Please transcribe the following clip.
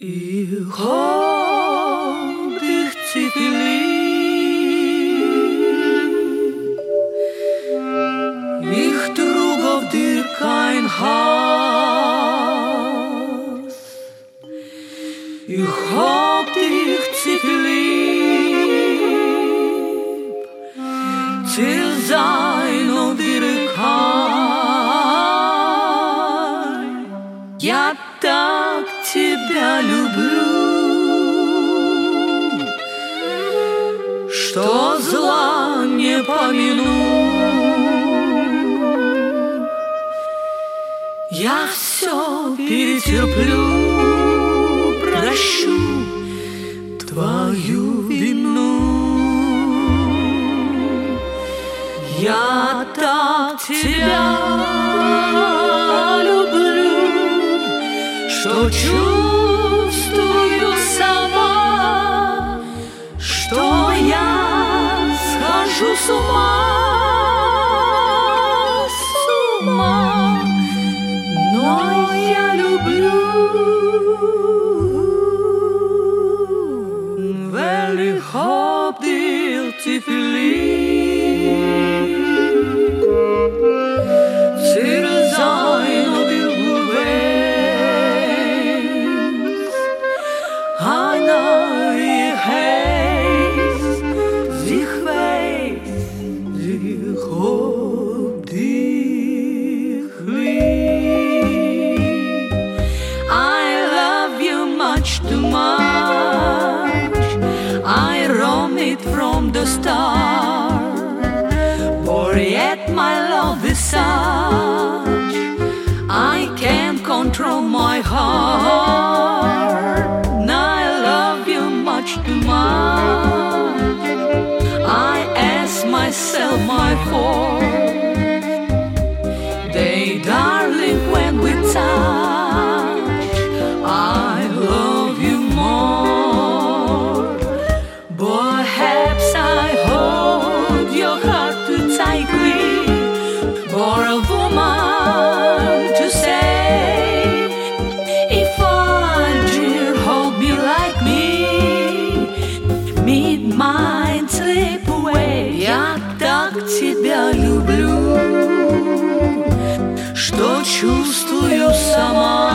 Ich hab dich zu. Ich trug auf dir kein Hass. Ich hab dich zu Я так тебя люблю, что зла не помяну. Я все перетерплю, прощу твою вину. Я так тебя что чувствую сама, что я схожу с ума, с ума, но я люблю. Hopp till till Till heart. And I love you much too much. I sell my form. Тебя люблю, что чувствую сама,